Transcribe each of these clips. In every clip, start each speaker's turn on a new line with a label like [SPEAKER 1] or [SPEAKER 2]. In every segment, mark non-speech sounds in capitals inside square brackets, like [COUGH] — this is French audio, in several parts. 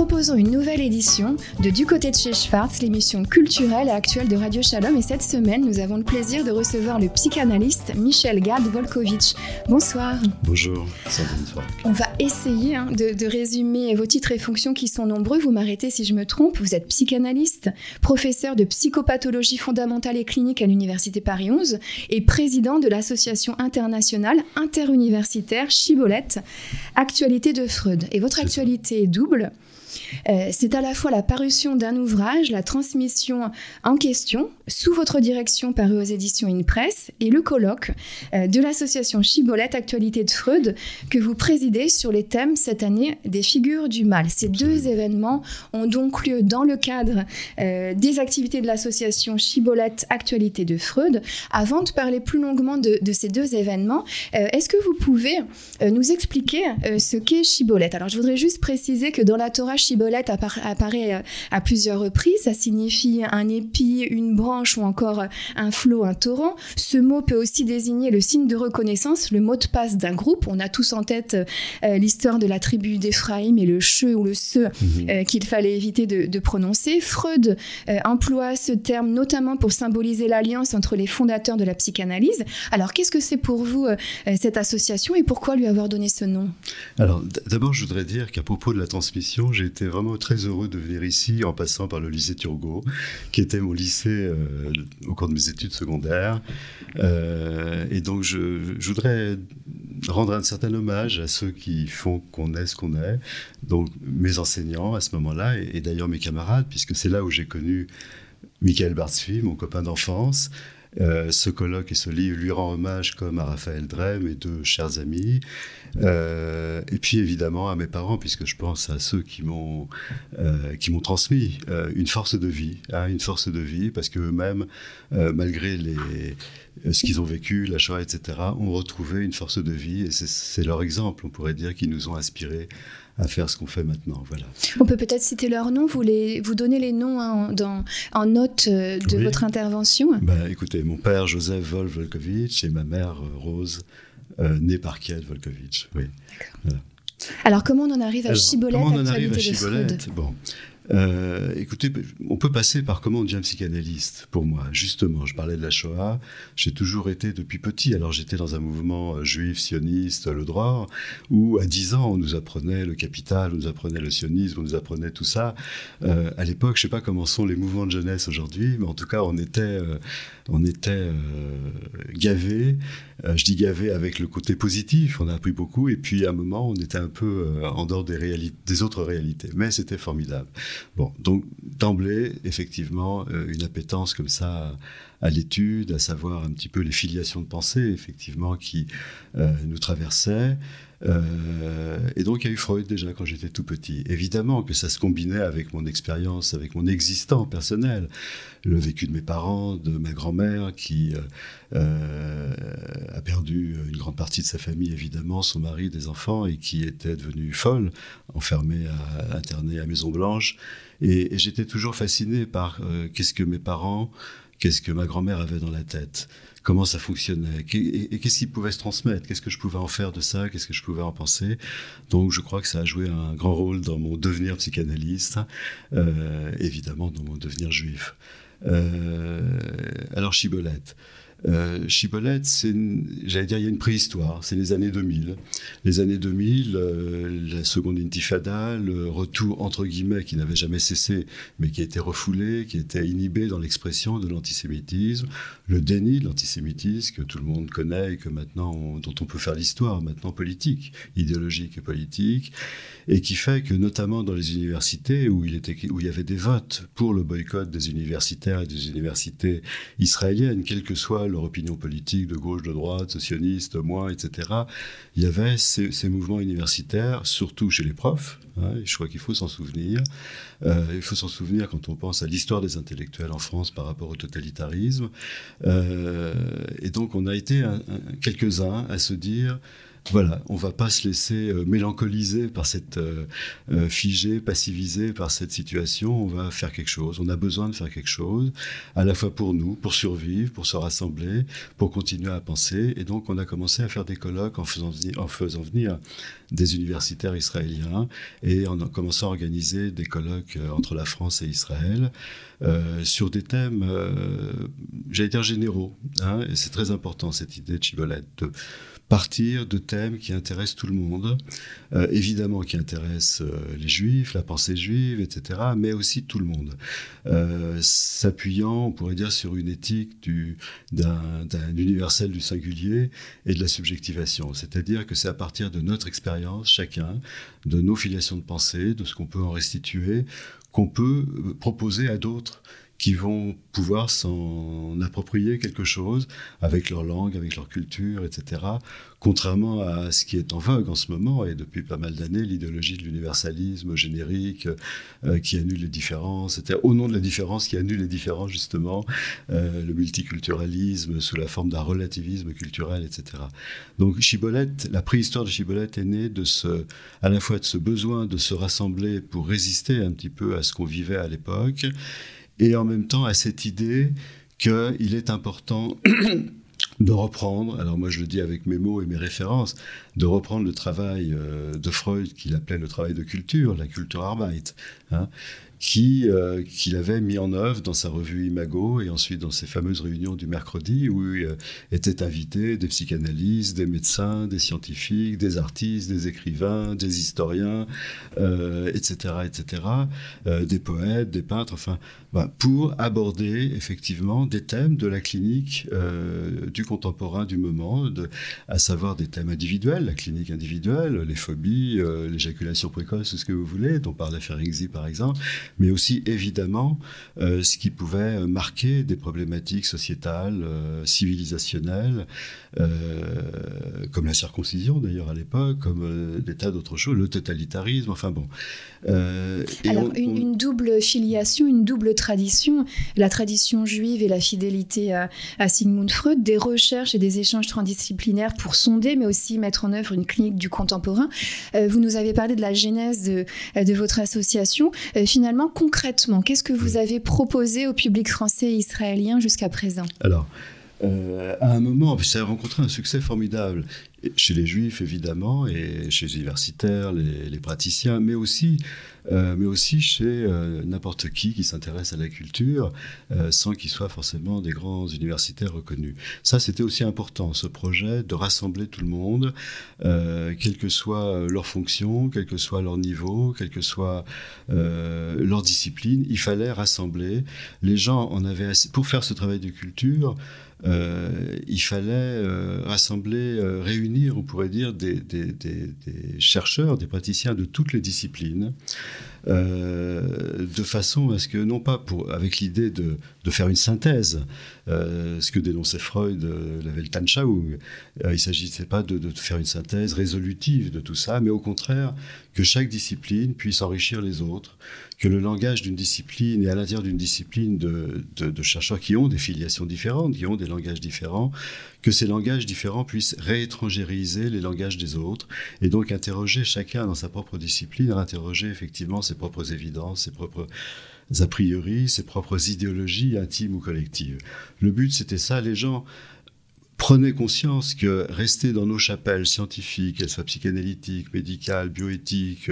[SPEAKER 1] proposons une nouvelle édition de Du côté de chez Schwartz, l'émission culturelle et actuelle de Radio Shalom. Et cette semaine, nous avons le plaisir de recevoir le psychanalyste Michel Gad Volkovitch. Bonsoir.
[SPEAKER 2] Bonjour,
[SPEAKER 1] On va essayer hein, de, de, résumer vos titres et fonctions qui sont nombreux. Vous m'arrêtez si je me trompe. Vous êtes psychanalyste, professeur de psychopathologie fondamentale et clinique à l'Université Paris 11 et président de l'association internationale interuniversitaire Chibolette, Actualité de Freud. Et votre actualité est double. Euh, c'est à la fois la parution d'un ouvrage, la transmission en question, sous votre direction paru aux éditions In Press, et le colloque euh, de l'association Chibolette Actualité de Freud que vous présidez sur les thèmes cette année des figures du mal. Ces deux événements ont donc lieu dans le cadre euh, des activités de l'association Chibolette Actualité de Freud. Avant de parler plus longuement de, ces deux événements, est-ce que vous pouvez nous expliquer ce qu'est Chibolette? Alors je voudrais juste préciser que dans la Torah Chibolette apparaît euh, à plusieurs reprises. Ça signifie un épi, une branche ou encore un flot, un torrent. Ce mot peut aussi désigner le signe de reconnaissance, le mot de passe d'un groupe. On a tous en tête euh, l'histoire de la tribu d'Éphraïm et le che ou le se mhm. euh, qu'il fallait éviter de, prononcer. Freud emploie ce terme notamment pour symboliser l'alliance entre les fondateurs de la psychanalyse. Alors, qu'est-ce que c'est pour vous cette association et pourquoi lui avoir donné ce nom?
[SPEAKER 2] Alors, d'abord, je voudrais dire qu'à propos de la transmission, j'ai été vraiment très heureux de venir ici en passant par le lycée Turgot, qui était mon lycée euh, au cours de mes études secondaires. Euh, et donc, je, voudrais rendre un certain hommage à ceux qui font qu'on est ce qu'on est. Donc, mes enseignants à ce moment-là, et, d'ailleurs mes camarades, puisque c'est là où j'ai connu Michael Bartsfi, mon copain d'enfance. Euh, ce colloque et ce livre lui rend hommage comme à Raphaël Drey, mes deux chers amis. Euh, et puis évidemment à mes parents, puisque je pense à ceux qui m'ont euh, transmis une force de vie, hein, une force de vie, parce qu'eux-mêmes, malgré les ce qu'ils ont vécu, la Shoah, etc., ont retrouvé une force de vie. Et c'est leur exemple, on pourrait dire, qui nous ont inspirés à faire ce qu'on fait maintenant. Voilà.
[SPEAKER 1] On peut peut-être citer leurs noms, vous, les, vous donnez les noms en, dans, en note euh, de votre intervention
[SPEAKER 2] bah, Écoutez, mon père Joseph Wolf Volkovitch et ma mère euh, Rose, euh, née par Volkovitch. Oui.
[SPEAKER 1] Alors comment on en arrive à Chibolette
[SPEAKER 2] Comment on en arrive à Chibolette? Bon. Euh, écoutez, on peut passer par comment on devient psychanalyste, pour moi. Justement, je parlais de la Shoah. J'ai toujours été depuis petit. Alors, j'étais dans un mouvement euh, juif, sioniste, le droit, où à 10 ans, on nous apprenait le capital, on nous apprenait le sionisme, on nous apprenait tout ça. Euh, à l'époque, je ne sais pas comment sont les mouvements de jeunesse aujourd'hui, mais en tout cas, on était, on était gavés. je dis gavés avec le côté positif. On a appris beaucoup. Et puis, à un moment, on était un peu en dehors des, des autres réalités. Mais c'était formidable. Bon, donc d'emblée, effectivement, euh, une appétence comme ça à, l'étude, à savoir un petit peu les filiations de pensée, effectivement, qui euh, nous traversaient. Euh, et donc, il y a eu Freud déjà quand j'étais tout petit. Évidemment que ça se combinait avec mon expérience, avec mon existant personnel, le vécu de mes parents, de ma grand-mère qui a perdu une grande partie de sa famille, évidemment, son mari, des enfants, et qui était devenue folle, enfermée, à, internée à Maison Blanche. Et, j'étais toujours fasciné par euh, qu'est-ce que mes parents, qu'est-ce que ma grand-mère avait dans la tête, comment ça fonctionnait, et, qu'est-ce qui pouvait se transmettre, qu'est-ce que je pouvais en faire de ça, qu'est-ce que je pouvais en penser. Donc je crois que ça a joué un grand rôle dans mon devenir psychanalyste, euh, évidemment dans mon devenir juif. Euh, alors Chibolette. Euh, j'allais dire, il y a une préhistoire, c'est les années 2000. Les années 2000, euh, la seconde intifada, le retour, entre guillemets, qui n'avait jamais cessé, mais qui été refoulé, qui était inhibé dans l'expression de l'antisémitisme, le déni de l'antisémitisme que tout le monde connaît et que maintenant, dont on peut faire l'histoire, maintenant politique, idéologique et politique, et qui fait que, notamment dans les universités, où il, était, où il y avait des votes pour le boycott des universitaires et des universités israéliennes, quel que soit leur opinion politique, de gauche, de droite, socialiste, moins, etc. Il y avait ces, mouvements universitaires, surtout chez les profs, hein, je crois qu'il faut s'en souvenir. Euh, il faut s'en souvenir quand on pense à l'histoire des intellectuels en France par rapport au totalitarisme. Euh, et donc on a été quelques-uns à se dire, voilà, on va pas se laisser euh, mélancoliser par cette euh, euh, figée, passiviser par cette situation. On va faire quelque chose. On a besoin de faire quelque chose, à la fois pour nous, pour survivre, pour se rassembler, pour continuer à penser. Et donc, on a commencé à faire des colloques en faisant en faisant venir des universitaires israéliens et en commençant à organiser des colloques entre la France et Israël sur des thèmes, j'allais dire généraux. Hein, et c'est très important cette idée de Chibolette de partir de thèmes qui intéressent tout le monde, euh, évidemment qui intéressent euh, les juifs, la pensée juive, etc., mais aussi tout le monde, euh, s'appuyant, on pourrait dire, sur une éthique du, d'un, universel du singulier et de la subjectivation. C'est-à-dire que c'est à partir de notre expérience, chacun, de nos filiations de pensée, de ce qu'on peut en restituer, qu'on peut proposer à d'autres qui vont pouvoir s'en approprier quelque chose avec leur langue, avec leur culture, etc. Contrairement à ce qui est en vogue en ce moment et depuis pas mal d'années, l'idéologie de l'universalisme générique euh, qui annule les différences, c'était au nom de la différence qui annule les différences justement, euh, le multiculturalisme sous la forme d'un relativisme culturel, etc. Donc Chibolette, la préhistoire de Chibolette est née de ce, à la fois de ce besoin de se rassembler pour résister un petit peu à ce qu'on vivait à l'époque et en même temps à cette idée qu'il est important [COUGHS] de reprendre, alors moi je le dis avec mes mots et mes références, de reprendre le travail euh, de Freud qu'il appelait le travail de culture, la Kulturarbeit, hein, qui euh, qu'il avait mis en œuvre dans sa revue Imago et ensuite dans ses fameuses réunions du mercredi où euh, étaient invités des psychanalystes, des médecins, des scientifiques, des artistes, des écrivains, des historiens, etc., etc., des poètes, des peintres, enfin, bah, pour aborder effectivement des thèmes de la clinique du contemporain du moment, de, à savoir des thèmes individuels, la clinique individuelle, les phobies, l'éjaculation précoce, ce que vous voulez, dont parlait Ferenczi par exemple, mais aussi évidemment euh, ce qui pouvait euh, marquer des problématiques sociétales, euh, civilisationnelles, comme la circoncision d'ailleurs à l'époque, comme des tas d'autres choses, le totalitarisme, enfin bon.
[SPEAKER 1] Alors une, une, double filiation, une double tradition, la tradition juive et la fidélité à, à Sigmund Freud, des recherches et des échanges transdisciplinaires pour sonder, mais aussi mettre en œuvre une clinique du contemporain. vous nous avez parlé de la genèse de, de votre association. finalement, concrètement, qu'est-ce que vous avez proposé au public français et israélien jusqu'à présent?
[SPEAKER 2] Alors, euh, à un moment, ça a rencontré un succès formidable chez les juifs évidemment et chez les universitaires, les, praticiens, mais aussi, euh, mais aussi chez euh, n'importe qui qui s'intéresse à la culture sans qu'ils soient forcément des grands universitaires reconnus. Ça, c'était aussi important, ce projet de rassembler tout le monde, quelle que soit leur fonction, quel que soit leur niveau, quelle que soit leur discipline, il fallait rassembler. Les gens en avaient assez. Pour faire ce travail de culture, euh, il fallait euh, rassembler, euh, réunir, on pourrait dire, des, chercheurs, des praticiens de toutes les disciplines, de façon à ce que, non pas avec l'idée de, faire une synthèse, ce que dénonçait Freud, la Weltanschauung, il ne s'agissait pas de, de, faire une synthèse résolutive de tout ça, mais au contraire, que chaque discipline puisse enrichir les autres, que le langage d'une discipline et à l'intérieur d'une discipline de, chercheurs qui ont des filiations différentes, qui ont des langages différents, que ces langages différents puissent réétrangériser les langages des autres et donc interroger chacun dans sa propre discipline, interroger effectivement ses propres évidences, ses propres a priori, ses propres idéologies intimes ou collectives. Le but, c'était ça. Les gens prenez conscience que rester dans nos chapelles scientifiques, qu'elles soient psychanalytiques, médicales, bioéthiques,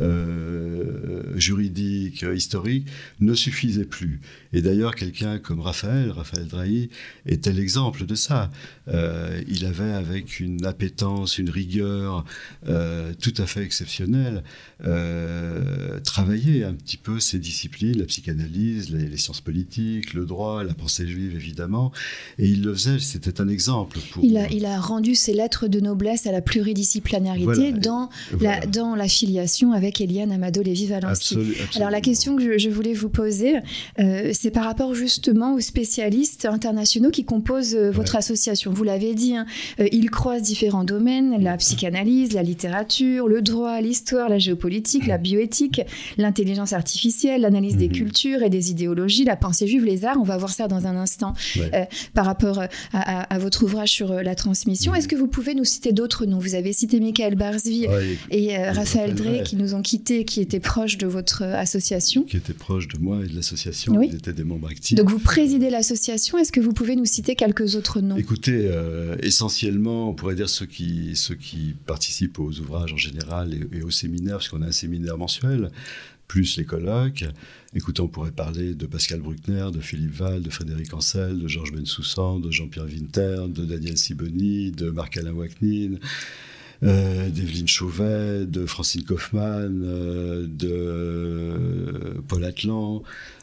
[SPEAKER 2] euh, juridiques, historiques, ne suffisait plus. Et d'ailleurs, quelqu'un comme Raphaël, Raphaël Drahi, était l'exemple de ça. Euh, il avait, avec une appétence, une rigueur euh, tout à fait exceptionnelle, travaillé un petit peu ces disciplines, la psychanalyse, les, les sciences politiques, le droit, la pensée juive, évidemment. Et il le faisait, c'était un exemple
[SPEAKER 1] il, a, il, a, rendu ses lettres de noblesse à la pluridisciplinarité dans, La, dans l'affiliation avec Eliane Amado Lévy-Valency. Alors la question que je, voulais vous poser, euh, c'est par rapport justement aux spécialistes internationaux qui composent euh, votre association. Vous l'avez dit, hein, euh, ils croisent différents domaines, la psychanalyse, la littérature, le droit, l'histoire, la géopolitique, la bioéthique, l'intelligence artificielle, l'analyse des mhm. cultures et des idéologies, la pensée juive, les arts. On va voir ça dans un instant par rapport à votre votre ouvrage sur la transmission. Est-ce que vous pouvez nous citer d'autres noms? Vous avez cité Michael Barzvi et, Raphaël Drey qui nous ont quittés, qui étaient proches de votre association.
[SPEAKER 2] Qui étaient proches de moi et de l'association. Ils étaient des membres actifs.
[SPEAKER 1] Donc vous présidez l'association. Est-ce que vous pouvez nous citer quelques autres noms?
[SPEAKER 2] Écoutez, essentiellement, on pourrait dire ceux qui, ceux qui participent aux ouvrages en général et, et aux séminaires, parce qu'on a un séminaire mensuel plus les colloques. Écoutez, on pourrait parler de Pascal Bruckner, de Philippe Val, de Frédéric Ancel, de Georges Bensoussan, de Jean-Pierre Winter, de Daniel Siboni, de Marc-Alain Waknin, euh, d'Evelyne Chauvet, de Francine Kaufmann, euh, de Paul Atlan,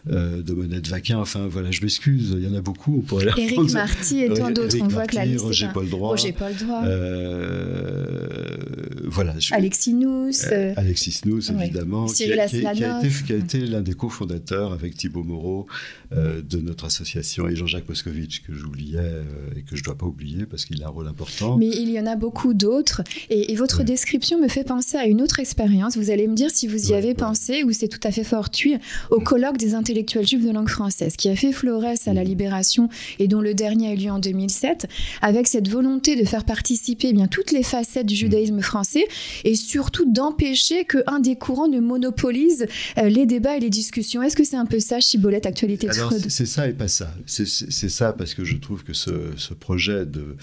[SPEAKER 2] euh, de Monette Vaquin. Enfin, voilà, je m'excuse, il y en a beaucoup. On
[SPEAKER 1] pourrait Éric Marty et tant d'autres. On voit que la liste
[SPEAKER 2] Roger Paul Droit.
[SPEAKER 1] Roger Paul Droit.
[SPEAKER 2] voilà.
[SPEAKER 1] Alexis Nous.
[SPEAKER 2] Alexis Nous, évidemment.
[SPEAKER 1] Cyril
[SPEAKER 2] qui, a, qui, a, été, qui a été l'un des cofondateurs avec Thibault Moreau de notre association et Jean-Jacques Moscovitch, que j'oubliais et que je ne dois pas oublier parce qu'il a un rôle important.
[SPEAKER 1] Mais il y en a beaucoup d'autres. Et, votre description me fait penser à une autre expérience. Vous allez me dire si vous y avez pensé ou c'est tout à fait fortuit au colloque des intellectuels juifs de langue française qui a fait florès à la Libération et dont le dernier a eu lieu en 2007 avec cette volonté de faire participer eh bien toutes les facettes du judaïsme français et surtout d'empêcher qu'un des courants ne monopolise euh, les débats et les discussions. Est-ce que c'est un peu ça, Chibolette, Actualité de Freud?
[SPEAKER 2] C'est ça et pas ça. C'est ça parce que je trouve que ce, ce projet de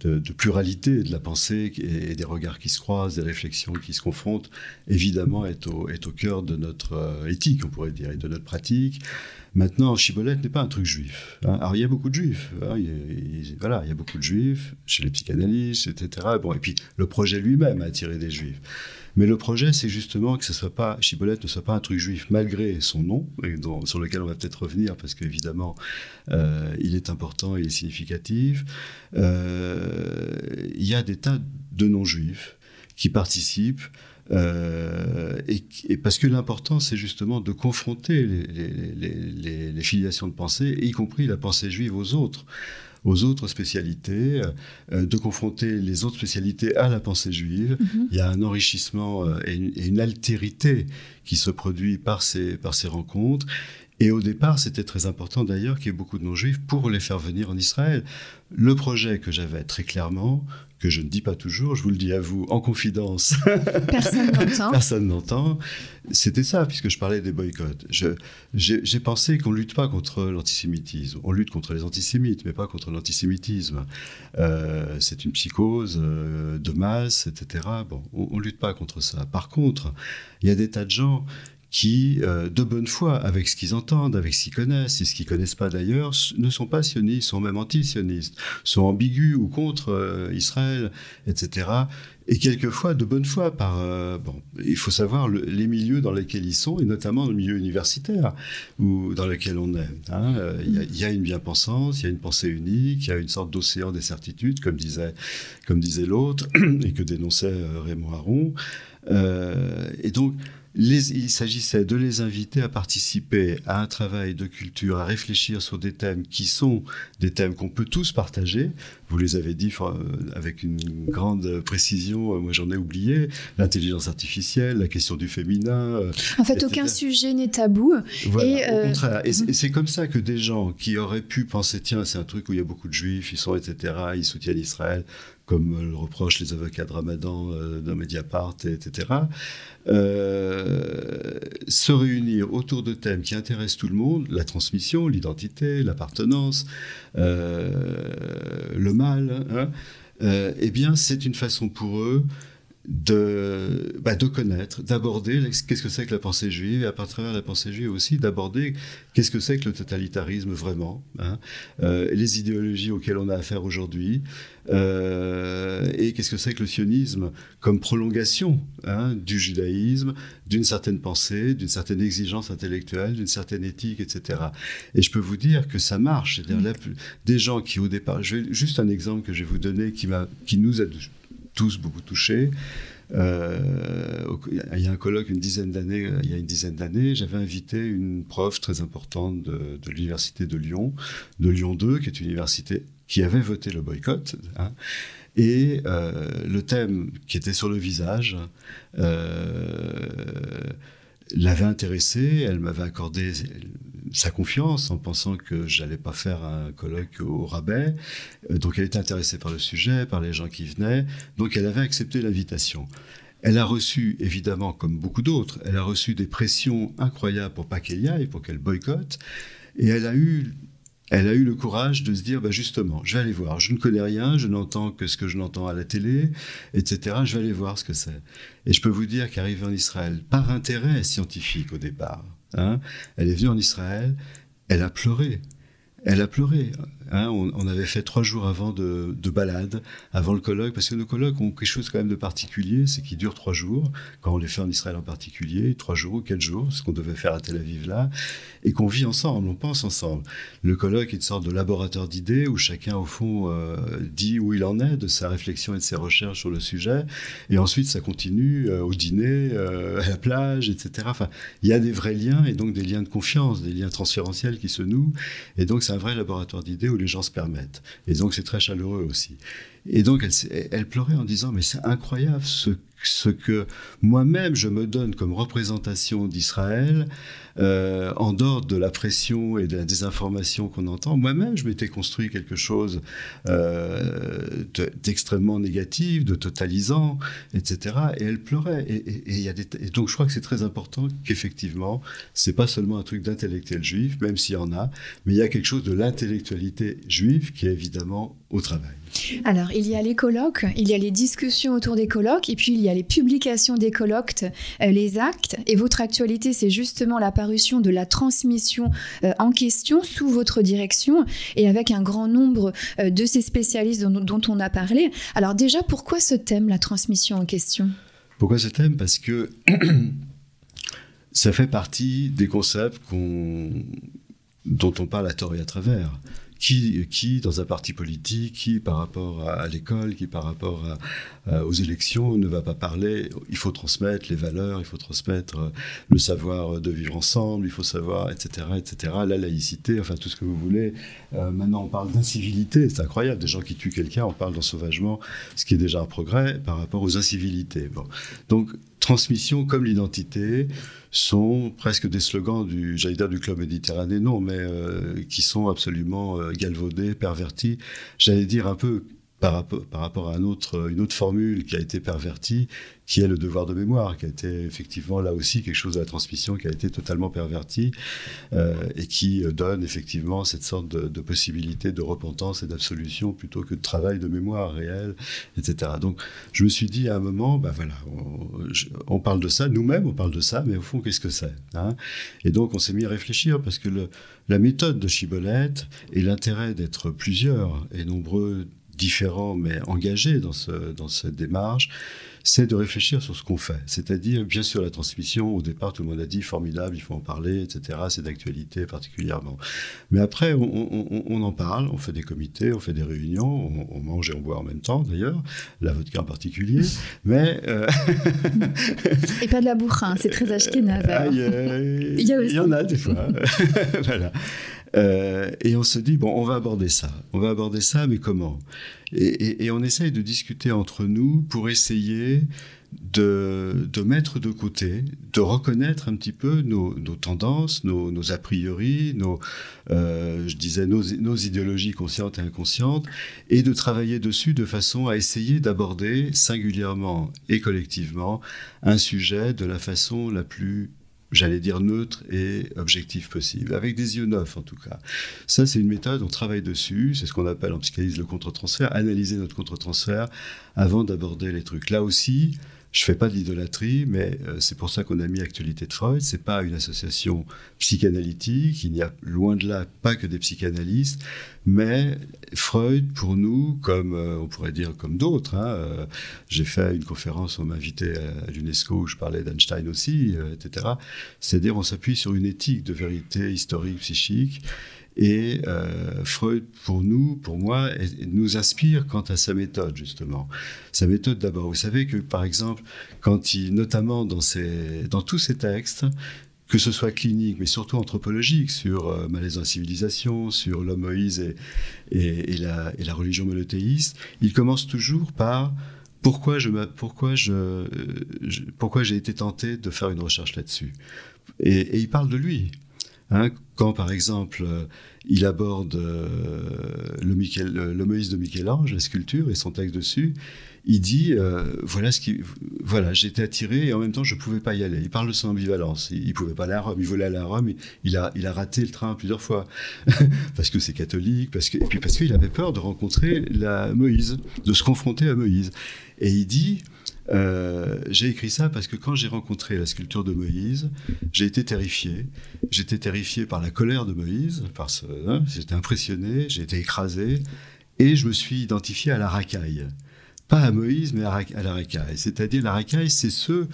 [SPEAKER 2] de, pluralité de la pensée et, des regards qui se croisent, des réflexions qui se confrontent, évidemment est au, est au cœur de notre euh, éthique, on pourrait dire, et de notre pratique. Maintenant, Chibolette n'est pas un truc juif. Hein. Alors, il y a beaucoup de juifs. Hein. Il voilà, il y a beaucoup de juifs chez les psychanalystes, etc. Bon, et puis, le projet lui-même a attiré des juifs. Mais le projet, c'est justement que ce soit pas, Chibolette ne soit pas un truc juif, malgré son nom, et sur lequel on va peut-être revenir, parce qu'évidemment, euh, il est important, il est significatif. Euh, il y a des tas de non-juifs qui participent euh, et, parce que l'important, c'est justement de confronter les, les, filiations de pensée, y compris la pensée juive aux autres aux autres spécialités, euh, de confronter les autres spécialités à la pensée juive. Mhm. Il y a un enrichissement euh, et, une, altérité qui se produit par ces, par ces rencontres. Et au départ, c'était très important d'ailleurs qu'il y ait beaucoup de non-juifs pour les faire venir en Israël. Le projet que j'avais très clairement, que je ne dis pas toujours, je vous le dis à vous en confidence. [LAUGHS]
[SPEAKER 1] Personne n'entend.
[SPEAKER 2] Personne n'entend. C'était ça, puisque je parlais des boycotts. J'ai pensé qu'on ne lutte pas contre l'antisémitisme. On lutte contre les antisémites, mais pas contre l'antisémitisme. Euh, c'est une psychose euh, de masse, etc. Bon, on ne lutte pas contre ça. Par contre, il y a des tas de gens qui, euh, de bonne foi, avec ce qu'ils entendent, avec ce qu'ils connaissent, et ce qu'ils connaissent pas d'ailleurs, ne sont pas sionistes, sont même anti-sionistes, sont ambigus ou contre euh, Israël, etc. Et quelquefois, de bonne foi, par, euh, bon, il faut savoir les milieux dans lesquels ils sont, et notamment le milieu universitaire ou dans lequel on est. Hein. Il y, a une bien-pensance, il y a une pensée unique, il y a une sorte d'océan des certitudes, comme disait, comme disait l'autre, [CLEARS THROAT] et que dénonçait Raymond Aron. et donc, il s'agissait de les inviter à participer à un travail de culture, à réfléchir sur des thèmes qui sont des thèmes qu'on peut tous partager. Vous les avez dit euh, avec une grande précision, euh, moi j'en ai oublié, l'intelligence artificielle, la question du féminin.
[SPEAKER 1] Euh, en fait, aucun sujet n'est tabou.
[SPEAKER 2] et au contraire. Et c'est comme ça que des gens qui auraient pu penser, tiens, c'est un truc où il y a beaucoup de juifs, ils sont, etc., ils soutiennent Israël, comme le reprochent les avocats de Ramadan euh, Mediapart, etc., euh, se réunir autour de thèmes qui intéressent tout le monde, la transmission, l'identité, l'appartenance, euh, le mal, hein, eh bien, c'est une façon pour eux de, bah, de connaître, d'aborder qu'est-ce que c'est que la pensée juive, et à travers la pensée juive aussi, d'aborder qu'est-ce que c'est que le totalitarisme vraiment, hein, euh, les idéologies auxquelles on a affaire aujourd'hui, euh, et qu'est-ce que c'est que le sionisme comme prolongation hein, du judaïsme, d'une certaine pensée, d'une certaine exigence intellectuelle, d'une certaine éthique, etc. Et je peux vous dire que ça marche. C'est-à-dire des gens qui au départ, je vais, juste un exemple que je vais vous donner qui, qui nous a tous beaucoup touchés. Euh, il y a un colloque une dizaine d'années, euh, il y a une dizaine d'années, j'avais invité une prof très importante de, l'université de Lyon, de Lyon 2, qui est une université qui avait voté le boycott. Hein. et euh, le thème qui était sur le visage l'avait intéressée. Elle m'avait accordé sa confiance en pensant que j'allais pas faire un colloque au rabais. donc elle était intéressée par le sujet, par les gens qui venaient. Donc elle avait accepté l'invitation. Elle a reçu, évidemment, comme beaucoup d'autres, elle a reçu des pressions incroyables pour pas qu'elle y aille, pour qu'elle boycotte. Et elle a eu elle a eu le courage de se dire, bah justement, je vais aller voir, je ne connais rien, je n'entends que ce que je n'entends à la télé, etc. Je vais aller voir ce que c'est. Et je peux vous dire qu'arrivée en Israël, par intérêt scientifique au départ, hein, elle est venue en Israël, elle a pleuré. Elle a pleuré. Hein, on, avait fait trois jours avant de, balade, avant le colloque, parce que nos colloques ont quelque chose quand même de particulier, c'est qu'ils durent trois jours, quand on les fait en Israël en particulier, trois jours ou quatre jours, ce qu'on devait faire à Tel Aviv là, et qu'on vit ensemble, on pense ensemble. Le colloque est une sorte de laboratoire d'idées où chacun, au fond, euh, dit où il en est de sa réflexion et de ses recherches sur le sujet, et ensuite ça continue euh, au dîner, euh, à la plage, etc. Enfin, il y a des vrais liens, et donc des liens de confiance, des liens transférentiels qui se nouent, et donc c'est un vrai laboratoire d'idées où les gens se permettent. Et donc c'est très chaleureux aussi. Et donc elle, pleurait en disant mais c'est incroyable ce que moi-même je me donne comme représentation d'Israël, euh, en dehors de la pression et de la désinformation qu'on entend, moi-même je m'étais construit quelque chose euh, d'extrêmement négatif, de totalisant, etc. Et elle pleurait. Et, donc je crois que c'est très important qu'effectivement, c'est pas seulement un truc d'intellectuel juif, même s'il y en a, mais il y a quelque chose de l'intellectualité juive qui est évidemment au travail.
[SPEAKER 1] Alors, il y a les colloques, il y a les discussions autour des colloques, et puis il y a les publications des colloques, euh, les actes. Et votre actualité, c'est justement la parution de la transmission euh, en question sous votre direction, et avec un grand nombre euh, de ces spécialistes dont, dont, on a parlé. Alors déjà, pourquoi ce thème, la transmission en question?
[SPEAKER 2] Pourquoi ce thème? Parce que [CLEARS THROAT] ça fait partie des concepts dont on parle à tort et à travers qui, dans un parti politique, qui par rapport à, l'école, qui par rapport aux élections ne va pas parler. Il faut transmettre les valeurs, il faut transmettre euh, le savoir de vivre ensemble, il faut savoir, etc., etc. La laïcité, enfin tout ce que vous voulez. Euh, maintenant, on parle d'incivilité, c'est incroyable. Des gens qui tuent quelqu'un, on parle d'ensauvagement, ce qui est déjà un progrès par rapport aux incivilités. Donc, transmission comme l'identité sont presque des slogans du, j'allais dire du club méditerranéen, non, mais euh, qui sont absolument euh, galvaudés, pervertis. J'allais dire un peu par rapport, à une autre formule qui a été pervertie, qui est le devoir de mémoire, qui a été effectivement là aussi quelque chose de la transmission qui a été totalement perverti euh, et qui donne effectivement cette sorte de, possibilité de repentance et d'absolution plutôt que de travail de mémoire réel, etc. Donc je me suis dit à un moment, ben voilà, on, parle de ça, nous-mêmes on parle de ça, mais au fond qu'est-ce que c'est hein? Et donc on s'est mis à réfléchir parce que la méthode de Chibolette et l'intérêt d'être plusieurs et nombreux différents mais engagés dans, ce, dans cette démarche, c'est de réfléchir sur ce qu'on fait. C'est-à-dire, bien sûr, la transmission, au départ, tout le monde a dit formidable, il faut en parler, etc. C'est d'actualité particulièrement. Mais après, on, en parle, on fait des comités, on fait des réunions, on, mange et on boit en même temps, d'ailleurs, la vodka en particulier. Mais.
[SPEAKER 1] Euh, [LAUGHS] et pas de la bourrin, c'est très [LAUGHS] ashkénaze.
[SPEAKER 2] il, y en a des fois. [LAUGHS] voilà. Euh, et on se dit, bon, on va aborder ça. On va aborder ça, mais comment? Et, on essaye de discuter entre nous pour essayer de, mettre de côté, de reconnaître un petit peu nos, tendances, nos, a priori, nos, euh, je disais, nos, idéologies conscientes et inconscientes, et de travailler dessus de façon à essayer d'aborder singulièrement et collectivement un sujet de la façon la plus j'allais dire neutre et objectif possible, avec des yeux neufs en tout cas. Ça, c'est une méthode, on travaille dessus, c'est ce qu'on appelle en psychanalyse le contre-transfert, analyser notre contre-transfert avant d'aborder les trucs. Là aussi, je fais pas d'idolâtrie, mais euh, c'est pour ça qu'on a mis Actualité de Freud. C'est pas une association psychanalytique. Il n'y a loin de là pas que des psychanalystes, mais Freud, pour nous, comme euh, on pourrait dire comme d'autres. Hein, euh, j'ai fait une conférence, on m'a invité à, l'UNESCO où je parlais d'Einstein aussi, etc. C'est-à-dire, on s'appuie sur une éthique de vérité historique, psychique. Et euh, Freud, pour nous, pour moi, nous inspire quant à sa méthode, justement. Sa méthode d'abord. Vous savez que, par exemple, quand il, notamment dans, ses, dans tous ses textes, que ce soit clinique, mais surtout anthropologique, sur euh, Malaise civilisation, sur l'homme Moïse et, la, religion monothéiste, il commence toujours par pourquoi je, pourquoi je, pourquoi j'ai été tenté de faire une recherche là-dessus? Et, et, il parle de lui. Hein, quand, par exemple, euh, il aborde euh, le, Moïse de Michel-Ange, la sculpture, et son texte dessus, il dit euh, voilà ce voilà j'étais attiré et en même temps je pouvais pas y aller. Il parle de son ambivalence. Il, ne pouvait pas aller à Rome. Il voulait aller à Rome. Il, a il a raté le train plusieurs fois. [LAUGHS] Parce que c'est catholique parce que et puis parce qu'il avait peur de rencontrer la Moïse de se confronter à Moïse. Et il dit euh, j'ai écrit ça parce que quand j'ai rencontré la sculpture de Moïse, j'ai été terrifié. J'étais terrifié par la colère de Moïse, parce hein, j'étais impressionné, j'ai été écrasé, et je me suis identifié à la racaille. Pas à Moïse, mais à, la racaille. C'est-à-dire, la racaille, c'est ceux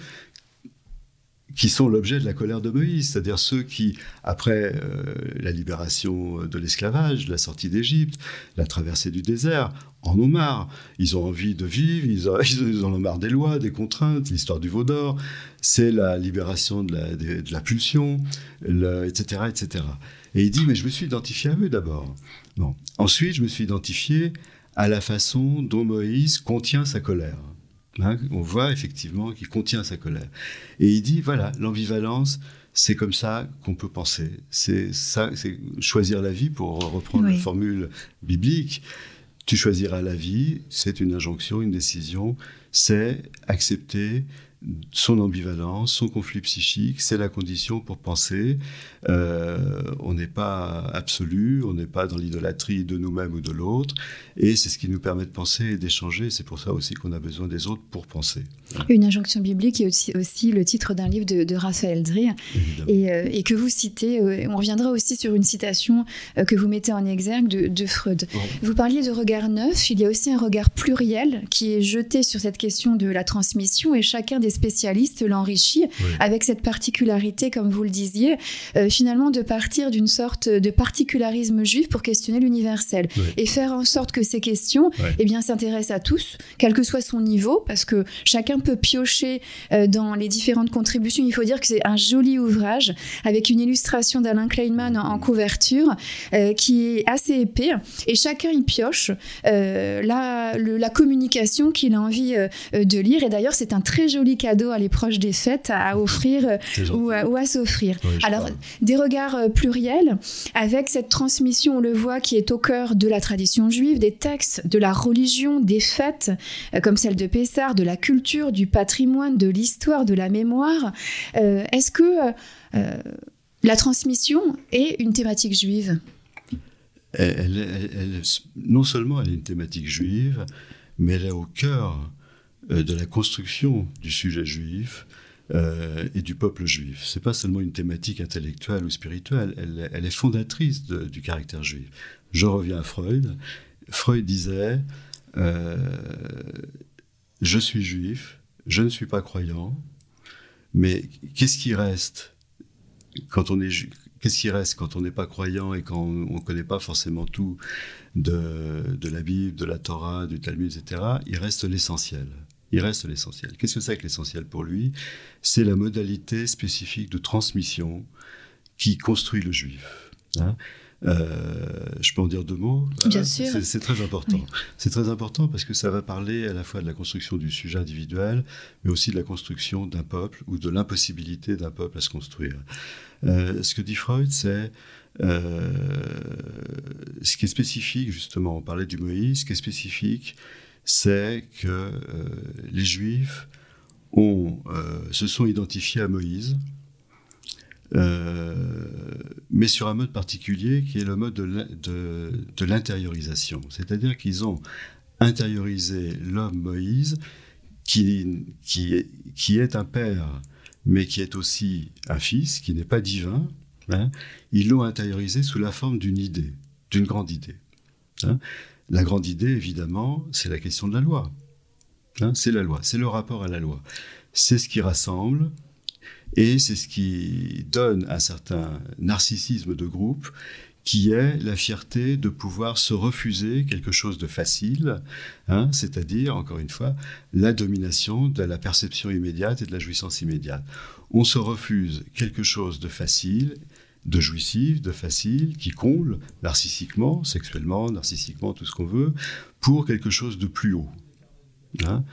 [SPEAKER 2] qui sont l'objet de la colère de Moïse, c'est-à-dire ceux qui, après euh, la libération de l'esclavage, la sortie d'Égypte, la traversée du désert, en ont marre. Ils ont envie de vivre, ils, [LAUGHS] en ont marre des lois, des contraintes, l'histoire du veau d'or, c'est la libération de la, pulsion, etc., etc. Et il dit, mais je me suis identifié à eux d'abord. Ensuite, je me suis identifié à la façon dont Moïse contient sa colère. Hein, on voit effectivement qu'il contient sa colère. Et il dit, voilà, l'ambivalence, c'est comme ça qu'on peut penser. C'est ça, c'est choisir la vie, pour reprendre la formule biblique. Tu choisiras la vie, c'est une injonction, une décision, c'est accepter son ambivalence, son conflit psychique, c'est la condition pour penser. Euh, on n'est pas absolu, on n'est pas dans l'idolâtrie de nous-mêmes ou de l'autre, et c'est ce qui nous permet de penser et d'échanger. C'est pour ça aussi qu'on a besoin des autres pour penser.
[SPEAKER 1] Une injonction biblique est aussi, aussi le titre d'un livre de, Raphaël Dre, et, euh, et, que vous citez. Euh, on reviendra aussi sur une citation que vous mettez en exergue de, Freud. Vous parliez de regard neuf, il y a aussi un regard pluriel qui est jeté sur cette question de la transmission, et chacun des spécialistes l'enrichit avec cette particularité, comme vous le disiez, euh, finalement de partir d'une sorte de particularisme juif pour questionner l'universel et faire en sorte que ces questions eh bien, s'intéressent à tous, quel que soit son niveau, parce que chacun peut piocher euh, dans les différentes contributions. Il faut dire que c'est un joli ouvrage avec une illustration d'Alain Kleinman en, couverture euh, qui est assez épais et chacun y pioche la, la communication qu'il a envie de lire. Et d'ailleurs, c'est un très joli cadeaux à l'approche des fêtes à offrir euh, ou à, s'offrir. Alors, des regards euh, pluriels avec cette transmission, on le voit, qui est au cœur de la tradition juive, des textes, de la religion, des fêtes, euh, comme celle de Pessard, de la culture, du patrimoine, de l'histoire, de la mémoire. Est-ce que la transmission est une thématique juive?
[SPEAKER 2] Non seulement elle est une thématique juive, mais elle est au cœur de la construction du sujet juif euh, et du peuple juif. C'est pas seulement une thématique intellectuelle ou spirituelle, elle, est fondatrice du caractère juif. Je reviens à Freud. Freud disait euh, Je suis juif, je ne suis pas croyant, mais qu'est-ce qui reste quand on est Qu'est-ce qui reste quand on n'est pas croyant et quand on ne connaît pas forcément tout de, de, la Bible, de la Torah, du Talmud, etc. Il reste l'essentiel il reste l'essentiel. Qu'est-ce que c'est que l'essentiel pour lui? C'est la modalité spécifique de transmission qui construit le juif. Hein? Euh, je peux en dire deux mots?
[SPEAKER 1] Bien sûr.
[SPEAKER 2] C'est très important. C'est très important parce que ça va parler à la fois de la construction du sujet individuel, mais aussi de la construction d'un peuple ou de l'impossibilité d'un peuple à se construire. Euh, ce que dit Freud, c'est euh, ce qui est spécifique, justement, on parlait du Moïse, ce qui est spécifique, c'est que euh, les Juifs ont, euh, se sont identifiés à Moïse, euh, mais sur un mode particulier qui est le mode de l'intériorisation. C'est-à-dire qu'ils ont intériorisé l'homme Moïse, qui, qui, qui, est, un père, mais qui est aussi un fils, qui n'est pas divin. Hein. ils l'ont intériorisé sous la forme d'une idée, d'une grande idée. Hein. La grande idée, évidemment, c'est la question de la loi. Hein, c'est la loi, c'est le rapport à la loi. C'est ce qui rassemble et c'est ce qui donne un certain narcissisme de groupe qui est la fierté de pouvoir se refuser quelque chose de facile, hein, c'est-à-dire, encore une fois, la domination de la perception immédiate et de la jouissance immédiate. On se refuse quelque chose de facile de jouissif, de facile, qui comble narcissiquement, sexuellement, narcissiquement, tout ce qu'on veut, pour quelque chose de plus haut. Hein.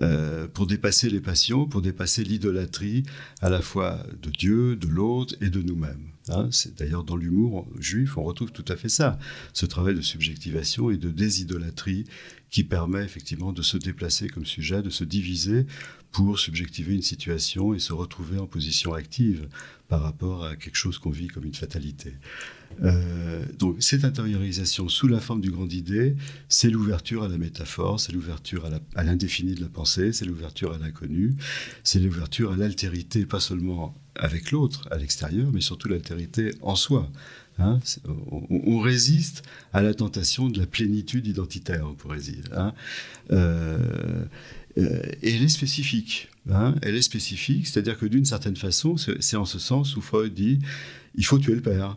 [SPEAKER 2] euh, pour dépasser les passions, pour dépasser l'idolâtrie à la fois de Dieu, de l'autre et de nous-mêmes. Hein. c'est d'ailleurs dans l'humour juif, on retrouve tout à fait ça, ce travail de subjectivation et de désidolâtrie qui permet effectivement de se déplacer comme sujet, de se diviser pour subjectiver une situation et se retrouver en position active par rapport à quelque chose qu'on vit comme une fatalité. Euh, donc cette intériorisation sous la forme du grand idée, c'est l'ouverture à la métaphore, c'est l'ouverture à l'indéfini de la pensée, c'est l'ouverture à l'inconnu, c'est l'ouverture à l'altérité, pas seulement avec l'autre, à l'extérieur, mais surtout l'altérité en soi. Hein. on, résiste à la tentation de la plénitude identitaire, on pourrait dire. Hein. Euh, euh, elle est spécifique. Hein. elle est spécifique, c'est-à-dire que d'une certaine façon, c'est en ce sens où Freud dit il faut tuer le père.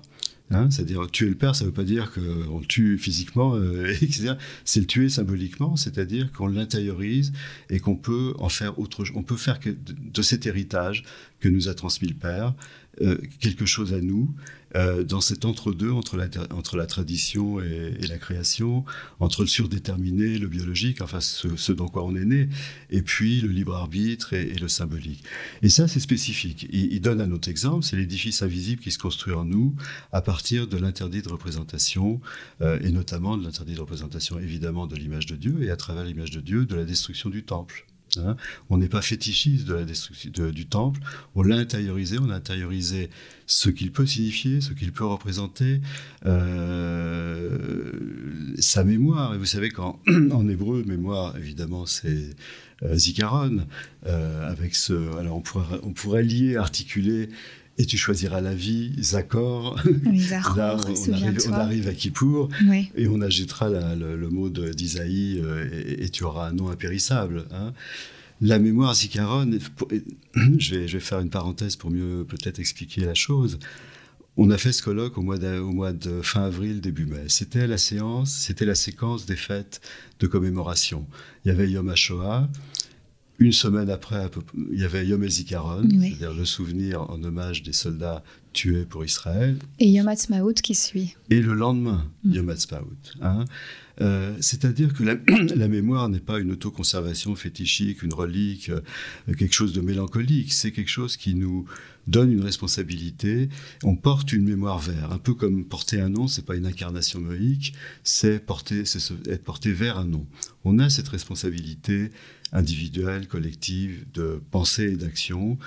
[SPEAKER 2] C'est-à-dire tuer le père, ça ne veut pas dire qu'on le tue physiquement, euh, [LAUGHS] c'est le tuer symboliquement, c'est-à-dire qu'on l'intériorise et qu'on peut en faire autre. On peut faire de, cet héritage que nous a transmis le père euh, quelque chose à nous euh, dans cet entre-deux entre la, tradition et, la création, entre le surdéterminé, le biologique, enfin ce, dans quoi on est né, et puis le libre arbitre et, le symbolique. Et ça, c'est spécifique. Il, donne un autre exemple, c'est l'édifice invisible qui se construit en nous à partir de l'interdit de représentation, euh, et notamment de l'interdit de représentation évidemment de l'image de Dieu, et à travers l'image de Dieu, de la destruction du temple. Hein. on n'est pas fétichiste de la destruction du temple, on l'a intériorisé, on a intériorisé ce qu'il peut signifier, ce qu'il peut représenter, euh, sa mémoire. Et vous savez qu'en [CLEARS THROAT] en hébreu, mémoire, évidemment, c'est euh, zikaron. Euh, avec ce, alors on pourrait, on pourrait lier, articuler et tu choisiras la vie, Zakor.
[SPEAKER 1] Là, [LAUGHS]
[SPEAKER 2] on, arrive, à Kippour et on ajoutera le, mot d'Isaïe euh, et, tu auras un nom impérissable. Hein. La mémoire Zikaron, [CLEARS THROAT] je vais, je vais faire une parenthèse pour mieux peut-être expliquer la chose. On a fait ce colloque au mois de, au mois de fin avril, début mai. C'était la séance, c'était la séquence des fêtes de commémoration. Il y avait Yom HaShoah, une semaine après, il y avait Yom El-Zikaron, c'est-à-dire le souvenir en hommage des soldats tués pour Israël.
[SPEAKER 1] Et Yom Ha'atzmaut qui suit.
[SPEAKER 2] Et le lendemain, mm. Yom Ha'atzmaut. Hein. Euh, c'est-à-dire que [CLEARS THROAT] la, mémoire n'est pas une autoconservation fétichique, une relique, euh, quelque chose de mélancolique. C'est quelque chose qui nous donne une responsabilité. On porte une mémoire vers, un peu comme porter un nom. C'est pas une incarnation moïque, c'est porter, c'est être porté vers un nom. On a cette responsabilité individuelle, collective, de pensée et d'action,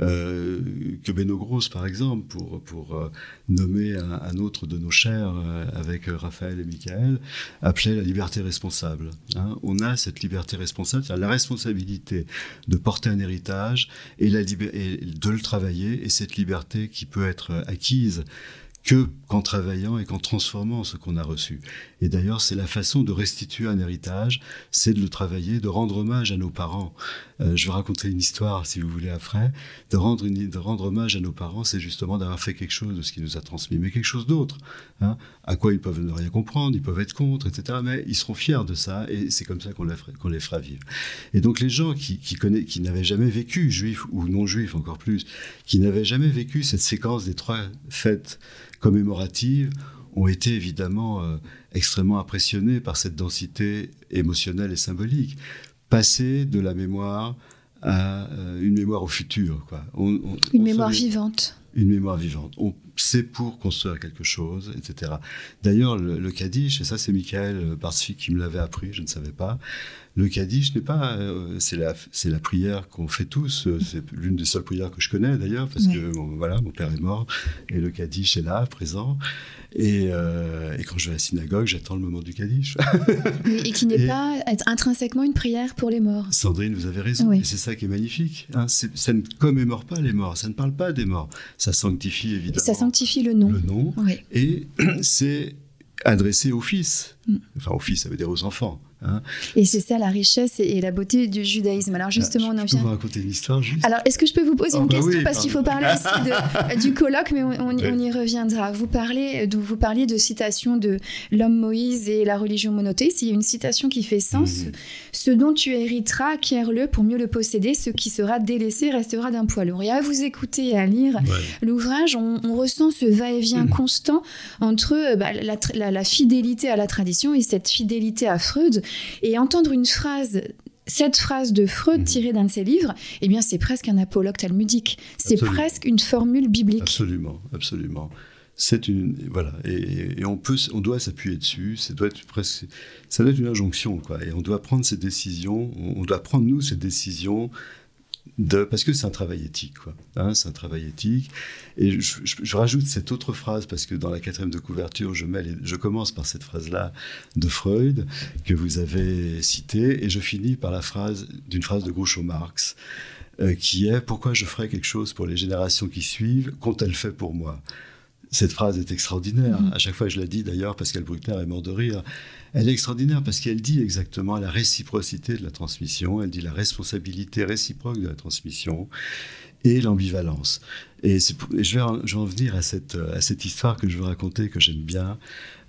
[SPEAKER 2] euh, que Beno Gross, par exemple, pour, pour euh, nommer un, autre de nos chers euh, avec Raphaël et Michael, appelait la liberté responsable. Hein. On a cette liberté responsable, la responsabilité de porter un héritage et de le travailler, et cette liberté qui peut être acquise que qu'en travaillant et qu'en transformant ce qu'on a reçu. Et d'ailleurs, c'est la façon de restituer un héritage, c'est de le travailler, de rendre hommage à nos parents. Euh, je vais raconter une histoire, si vous voulez, après. De rendre, de rendre hommage à nos parents, c'est justement d'avoir fait quelque chose de ce qui nous a transmis, mais quelque chose d'autre. Hein, à quoi ils peuvent ne rien comprendre, ils peuvent être contre, etc. Mais ils seront fiers de ça, et c'est comme ça qu'on les, qu'on les fera vivre. Et donc les gens qui, qui, qui n'avaient jamais vécu, juifs ou non juifs encore plus, qui n'avaient jamais vécu cette séquence des trois fêtes commémoratives ont été évidemment euh, extrêmement impressionnés par cette densité émotionnelle et symbolique. Passer de la mémoire à euh, une mémoire au futur. Quoi.
[SPEAKER 1] une mémoire vivante.
[SPEAKER 2] Une mémoire vivante. On, c'est pour construire quelque chose, etc. D'ailleurs, le, Kaddish, et ça c'est Michael Barsfi qui me l'avait appris, je ne savais pas, le Kaddish n'est pas, euh, c'est la, c'est la prière qu'on fait tous. Euh, c'est l'une des seules prières que je connais d'ailleurs, parce que voilà, mon père est mort et le Kaddish est là, présent. Et, euh, et quand je vais à la synagogue, j'attends le moment du Kaddish. [LAUGHS]
[SPEAKER 1] et qui n'est pas intrinsèquement une prière pour les morts.
[SPEAKER 2] Sandrine, vous avez raison. Et c'est ça qui est magnifique. Hein. ça ne commémore pas les morts, ça ne parle pas des morts. Ça sanctifie évidemment.
[SPEAKER 1] Ça sanctifie le nom.
[SPEAKER 2] Le nom. Et [CLEARS THROAT] c'est adressé au fils. Mm. Enfin, au fils, ça veut dire aux enfants.
[SPEAKER 1] Hein. Et c'est ça la richesse et, la beauté du judaïsme. Alors justement,
[SPEAKER 2] ah,
[SPEAKER 1] on
[SPEAKER 2] en vient. vous raconter une histoire juste?
[SPEAKER 1] Alors, est-ce que je peux vous poser une ah, bah question parce qu'il faut parler aussi du colloque, mais on, y reviendra. Vous parlez, de, vous parliez de citation de l'homme Moïse et la religion monothéiste. Il y a une citation qui fait sens. Ce dont tu hériteras, acquiers-le pour mieux le posséder. Ce qui sera délaissé restera d'un poids lourd. Et à vous écouter et à lire l'ouvrage, on, ressent ce va-et-vient mhm. constant entre bah, la, la fidélité à la tradition et cette fidélité à Freud et entendre une phrase cette phrase de Freud mhm. tirée d'un de ses livres, eh bien, c'est presque un apologue talmudique. C'est presque une formule biblique.
[SPEAKER 2] Absolument, absolument. C'est une voilà et, on peut on doit s'appuyer dessus. Ça doit être presque ça doit être une injonction quoi. Et on doit prendre ces décisions. On doit prendre nous ces décisions parce que c'est un travail éthique, quoi. Hein, c'est un travail éthique. Et je, rajoute cette autre phrase parce que dans la quatrième de couverture, je, mets je commence par cette phrase-là de Freud que vous avez citée, et je finis par la phrase d'une phrase de Groucho Marx euh, qui est pourquoi je ferai quelque chose pour les générations qui suivent qu'ont-elles fait pour moi? Cette phrase est extraordinaire. Mm-hmm. À chaque fois, je la dis d'ailleurs, Pascal Bruckner est mort de rire. Elle est extraordinaire parce qu'elle dit exactement la réciprocité de la transmission, elle dit la responsabilité réciproque de la transmission et l'ambivalence. Et, je, vais en, venir à cette, à cette, histoire que je veux raconter, que j'aime bien.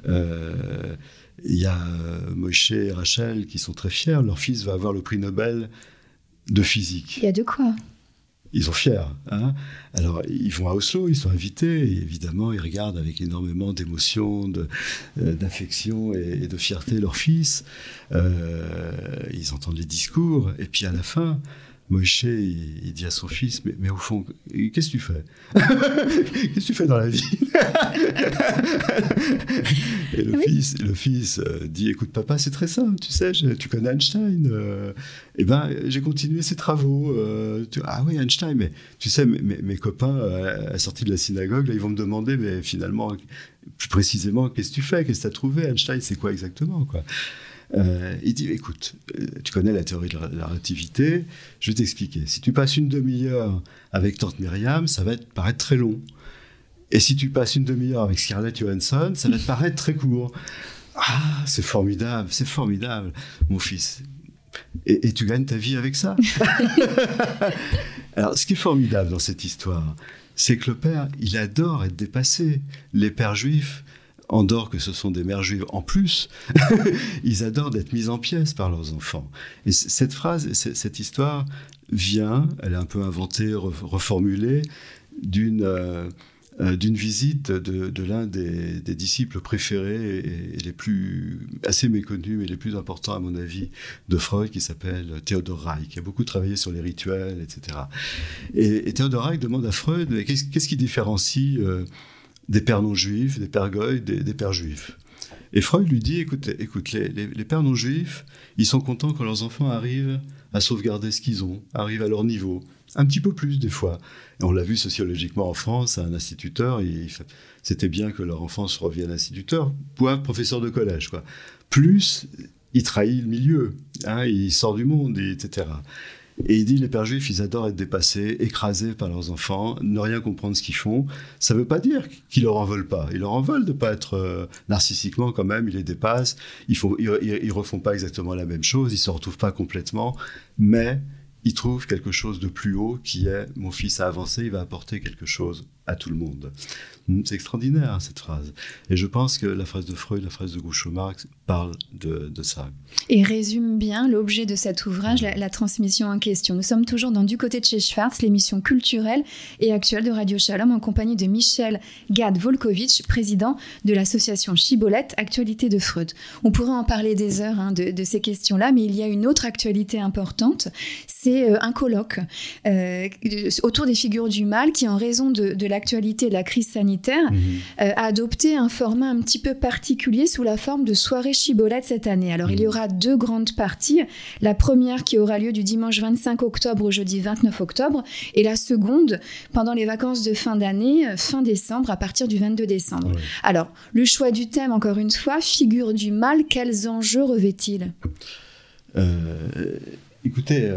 [SPEAKER 2] Euh, il y a euh, Moshe et Rachel qui sont très fiers. Leur fils va avoir le prix Nobel de physique.
[SPEAKER 1] Il y a de quoi?
[SPEAKER 2] Ils sont fiers. Hein Alors, ils vont à Oslo, ils sont invités, évidemment, ils regardent avec énormément d'émotion, euh, d'affection et, de fierté leur fils. Euh, ils entendent les discours, et puis à la fin, Moïse, il, dit à son fils, mais, mais au fond, qu'est-ce que tu fais? [LAUGHS] Qu'est-ce que tu fais dans la vie? Et le fils, le fils euh, dit, écoute papa, c'est très simple, tu sais, tu connais Einstein. Euh, eh ben, j'ai continué ses travaux. Euh, ah oui, Einstein, mais tu sais, mes, copains à la sortie de la synagogue, là, ils vont me demander, mais finalement, plus précisément, qu'est-ce que tu fais? Qu'est-ce que tu as trouvé? Einstein, c'est quoi exactement quoi? Euh, il dit écoute, euh, tu connais la théorie de la relativité, je vais t'expliquer. Si tu passes une demi-heure avec Tante Myriam, ça va te paraître très long. Et si tu passes une demi-heure avec Scarlett Johansson, ça va te paraître très court. Ah, c'est formidable, c'est formidable, mon fils. Et, et, tu gagnes ta vie avec ça. [LAUGHS] Alors, ce qui est formidable dans cette histoire, c'est que le père, il adore être dépassé. Les pères juifs, Andorre que ce sont des mères juives en plus, [LAUGHS] ils adorent d'être mis en pièces par leurs enfants. Et cette phrase, cette histoire vient, elle est un peu inventée, reformulée, d'une euh, euh, d'une visite de, l'un des, disciples préférés et, les plus assez méconnus mais les plus importants à mon avis de Freud qui s'appelle Théodore Reich qui a beaucoup travaillé sur les rituels etc et, Théodore Reich demande à Freud qu'est-ce qui différencie euh, des pères non juifs, des pères goy, des, pères juifs. Et Freud lui dit, écoute, écoute les, pères non juifs, ils sont contents quand leurs enfants arrivent à sauvegarder ce qu'ils ont, arrivent à leur niveau, un petit peu plus des fois. Et on l'a vu sociologiquement en France, un instituteur, c'était bien que leur enfant revienne instituteur, point professeur de collège. Quoi. Plus, il trahit le milieu, hein, il sort du monde, etc. Et il dit les pères juifs, ils adorent être dépassés, écrasés par leurs enfants, ne rien comprendre ce qu'ils font. Ça ne veut pas dire qu'ils leur en veulent pas. Ils leur en veulent de pas être euh, narcissiquement quand même. Ils les dépassent. Ils ils, ils refont pas exactement la même chose. Ils se retrouvent pas complètement, mais ils trouvent quelque chose de plus haut qui est mon fils a avancé, il va apporter quelque chose à tout le monde. C'est extraordinaire cette phrase. Et je pense que la phrase de Freud, la phrase de Groucho Marx parle de, ça.
[SPEAKER 1] Et résume bien l'objet de cet ouvrage, la, transmission en question. Nous sommes toujours dans Du côté de chez Schwartz, l'émission culturelle et actuelle de Radio Shalom en compagnie de Michel Gad-Volkovitch, président de l'association Chibolette, Actualité de Freud. On pourrait en parler des heures hein, de, ces questions-là, mais il y a une autre actualité importante, c'est euh, un colloque euh, autour des figures du mal qui, en raison de, de l'actualité de la crise sanitaire, Mhm. Euh, a adopté un format un petit peu particulier sous la forme de soirée chibolette cette année. Alors, il y mhm. aura deux grandes parties. La première qui aura lieu du dimanche 25 octobre au jeudi 29 octobre, et la seconde pendant les vacances de fin d'année, euh, fin décembre, à partir du 22 décembre. Alors, le choix du thème, encore une fois, figure du mal, quels enjeux revêt-il?
[SPEAKER 2] Euh, Écoutez,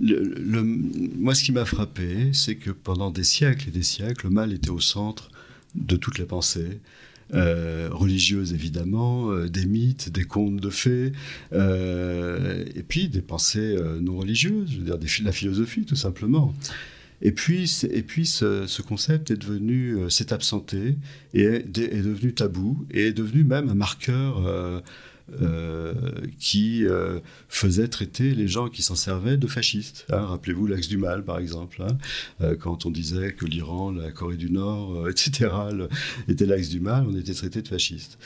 [SPEAKER 2] moi, ce qui m'a frappé, c'est que pendant des siècles et des siècles, le mal était au centre de toutes les pensées. Euh, religieuses évidemment, euh, des mythes, des contes de fées, euh, et puis des pensées non religieuses, je veux dire des, la philosophie tout simplement. Et puis, et puis ce, concept est devenu, s'est absenté et est, est, devenu tabou et est devenu même un marqueur euh, qui euh, faisait traiter les gens qui s'en servaient de fascistes. Hein. Rappelez-vous l'axe du mal, par exemple, hein. euh, quand on disait que l'Iran, la Corée du Nord, etc., était l'axe du mal, on était traité de fascistes.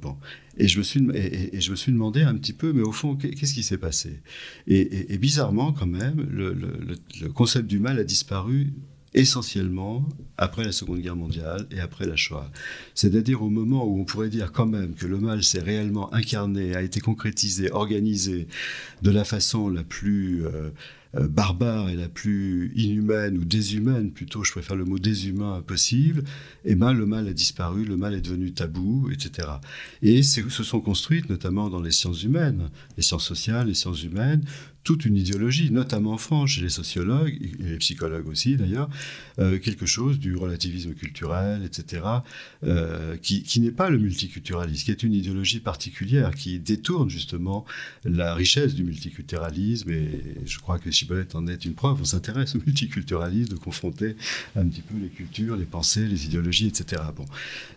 [SPEAKER 2] bon. Et je, me suis, et, je me suis demandé un petit peu, mais au fond, qu'est-ce qui s'est passé? Et, bizarrement, quand même, le concept du mal a disparu essentiellement après la Seconde Guerre mondiale et après la Shoah. C'est-à-dire au moment où on pourrait dire quand même que le mal s'est réellement incarné, a été concrétisé, organisé de la façon la plus euh, euh, barbare et la plus inhumaine ou déshumaine, plutôt je préfère le mot déshumain possible, et eh ben, le mal a disparu, le mal est devenu tabou, etc. Et se sont construites, notamment dans les sciences humaines, les sciences sociales, les sciences humaines, toute une idéologie, notamment en chez les sociologues, et les psychologues aussi d'ailleurs, euh, quelque chose du relativisme culturel, etc., euh, qui, qui n'est pas le multiculturalisme, qui est une idéologie particulière, qui détourne justement la richesse du multiculturalisme, et je crois que Chibolette en est une preuve, on s'intéresse au multiculturalisme, de confronter un petit peu les cultures, les pensées, les idéologies, etc. Bon.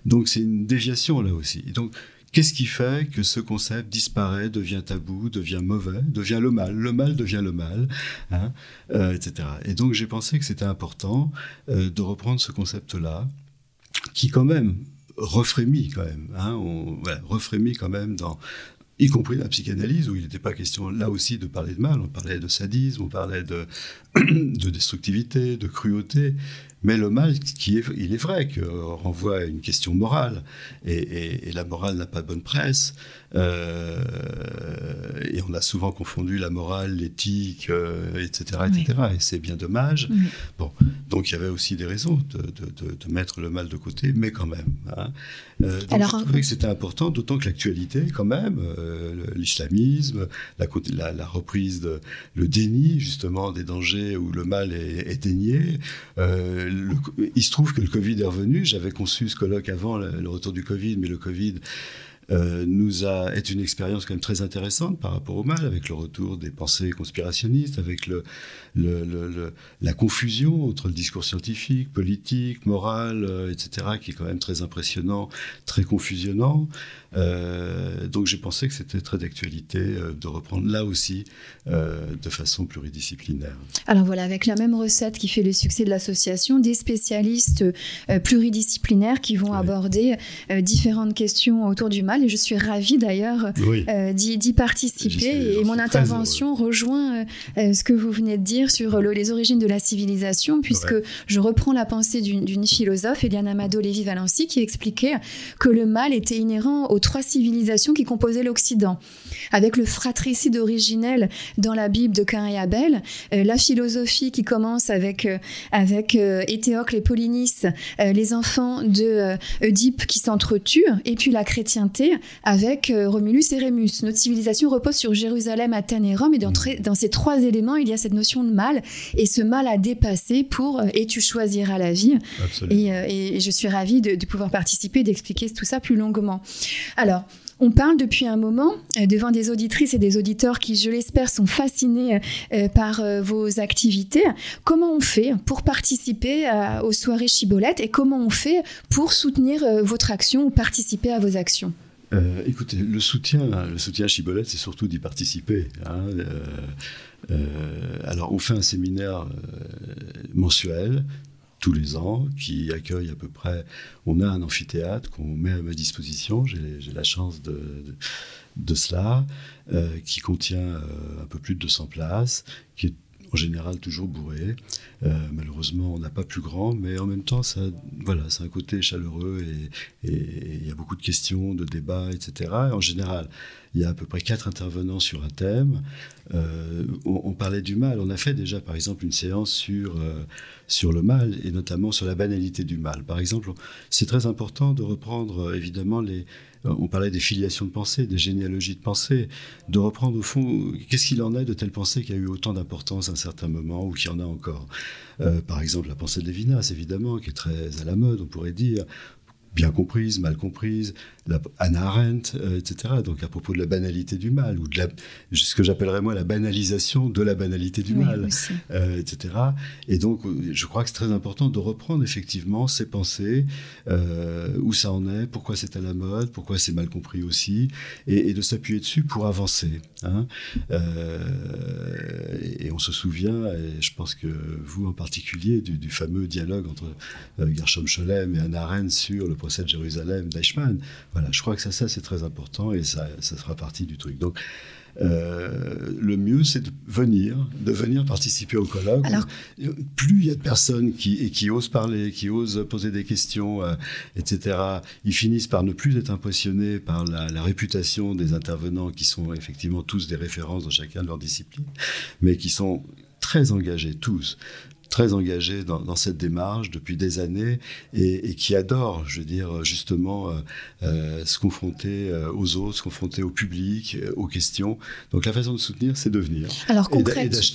[SPEAKER 2] Donc c'est une déviation là aussi. donc Qu'est-ce qui fait que ce concept disparaît, devient tabou, devient mauvais, devient le mal Le mal devient le mal, hein, euh, etc. Et donc j'ai pensé que c'était important euh, de reprendre ce concept-là, qui quand même refrémit quand même, hein, on, refrémit quand même dans, y compris la psychanalyse, où il n'était pas question là aussi de parler de mal, on parlait de sadisme, on parlait de, [COUGHS] de destructivité, de cruauté, mais le mal, qui est, il est vrai que renvoie à une question morale, et, la morale n'a pas de bonne presse, euh, et on a souvent confondu la morale, l'éthique, etc., euh, etc., et c'est bien dommage. Bon, donc il y avait aussi des raisons de, mettre le mal de côté, mais quand même. Hein. Euh, Alors, je trouvais que c'était important, d'autant que l'actualité, quand même, l'islamisme, la, la, reprise, de, le déni justement des dangers où le mal est, est dénié, il se trouve que le Covid est revenu. J'avais conçu ce colloque avant le, retour du Covid, mais le Covid euh, nous a, est une expérience quand même très intéressante par rapport au mal, avec le retour des pensées conspirationnistes, avec le, le, la confusion entre le discours scientifique, politique, moral, euh, etc., qui est quand même très impressionnant, très confusionnant. Euh, donc j'ai pensé que c'était très d'actualité de reprendre là aussi de façon pluridisciplinaire.
[SPEAKER 1] Alors voilà, avec la même recette qui fait le succès de l'association, des spécialistes pluridisciplinaires qui vont aborder différentes questions autour du mal et je suis ravie d'ailleurs euh, d'y participer. Et mon intervention rejoint euh, euh, ce que vous venez de dire sur les origines de la civilisation, puisque je reprends la pensée d'une philosophe, Eliane Amado Lévy-Valency, qui expliquait que le mal était inhérent aux trois civilisations qui composaient l'Occident. Avec le fratricide originel dans la Bible de Cain et Abel, la philosophie qui commence avec, avec Éthéocle et Polynice, les enfants de Oedipe qui s'entretuent, et puis la chrétienté avec euh, Romulus et Rémus. Notre civilisation repose sur Jérusalem, Athènes et Rome, et dans, dans, ces trois éléments, il y a cette notion de mal, et ce mal à dépasser pour euh, et tu choisiras la vie. Et, euh, et, je suis ravie de, de pouvoir participer, d'expliquer tout ça plus longuement. Alors, on parle depuis un moment devant des auditrices et des auditeurs qui, je l'espère, sont fascinés par vos activités. Comment on fait pour participer aux soirées Chibolette et comment on fait pour soutenir votre action ou participer à vos actions?
[SPEAKER 2] Euh, écoutez, le soutien, le soutien à Chibolette, c'est surtout d'y participer. Hein, euh, euh, alors, on fait un séminaire mensuel tous les ans qui accueille à peu près. On a un amphithéâtre qu'on met à ma disposition. J'ai la chance de, de, cela, qui contient un peu plus de 200 places, qui est en général toujours bourré. Euh, malheureusement, on n'a pas plus grand, mais en même temps, ça, voilà, c'est un côté chaleureux et il y a beaucoup de questions, de débats, etc. en général, il y a à peu près quatre intervenants sur un thème. Euh, on, parlait du mal. On a fait déjà, par exemple, une séance sur, euh, sur le mal et notamment sur la banalité du mal. Par exemple, c'est très important de reprendre évidemment les, on parlait des filiations de pensée, des généalogies de pensée, de reprendre au fond, qu'est-ce qu'il en est de telle pensée qui a eu autant d'importance à un certain moment ou qui en a encore. Euh, par exemple, la pensée de Lévinas, évidemment, qui est très à la mode, on pourrait dire. bien comprise, mal comprise, la, Anna Arendt, euh, etc. Donc à propos de la banalité du mal, ou de la, ce que j'appellerais moi la banalisation de la banalité du mal, euh, etc. Et donc je crois que c'est très important de reprendre effectivement ces pensées, euh, où ça en est, pourquoi c'est à la mode, pourquoi c'est mal compris aussi, et, de s'appuyer dessus pour avancer. Hein. et, on se souvient, et je pense que vous en particulier, du, fameux dialogue entre Gershom Scholem et Anna Arendt sur le procès de Jérusalem d'Eichmann. Voilà, je crois que ça, ça c'est très important et ça, ça fera partie du truc. Donc, euh, le mieux, c'est de venir, de venir participer au colloque. Alors, plus il y a de personnes qui, qui osent parler, qui osent poser des questions, euh, etc., ils finissent par ne plus être impressionnés par la, la, réputation des intervenants qui sont effectivement tous des références dans chacun de leurs disciplines, mais qui sont très engagés tous très engagé dans, cette démarche depuis des années et, qui adore, je veux dire, justement, euh, euh, se confronter euh, aux autres, se confronter au public, aux questions. Donc la façon de soutenir, c'est de venir.
[SPEAKER 1] Alors
[SPEAKER 2] Et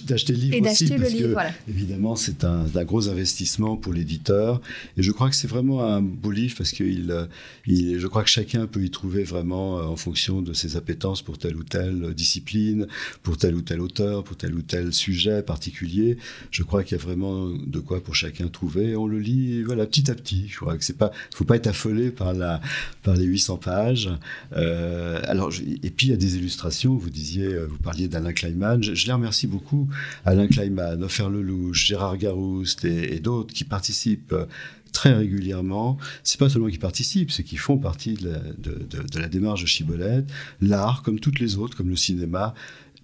[SPEAKER 2] d'acheter le livre aussi, parce que, évidemment, c'est un, gros investissement pour l'éditeur. Et je crois que c'est vraiment un beau livre parce que il, il, je crois que chacun peut y trouver vraiment, en fonction de ses appétences pour telle ou telle discipline, pour tel ou tel auteur, pour tel ou tel sujet particulier. Je crois qu'il y a vraiment de quoi pour chacun trouver. On le lit voilà, petit à petit. Je crois que c'est pas, faut pas être affolé par, la, par les 800 pages. Euh, alors, et puis il y a des illustrations. Vous disiez, euh, vous parliez d'Alain Kleinman. Je, les remercie beaucoup. Alain Kleinman, Ofer Lelouch, Gérard Garouste et, d'autres qui participent euh, très régulièrement. C'est pas seulement qu'ils participent, c'est qu'ils font partie de la, de la, démarche de Chibolette. L'art, comme toutes les autres, comme le cinéma,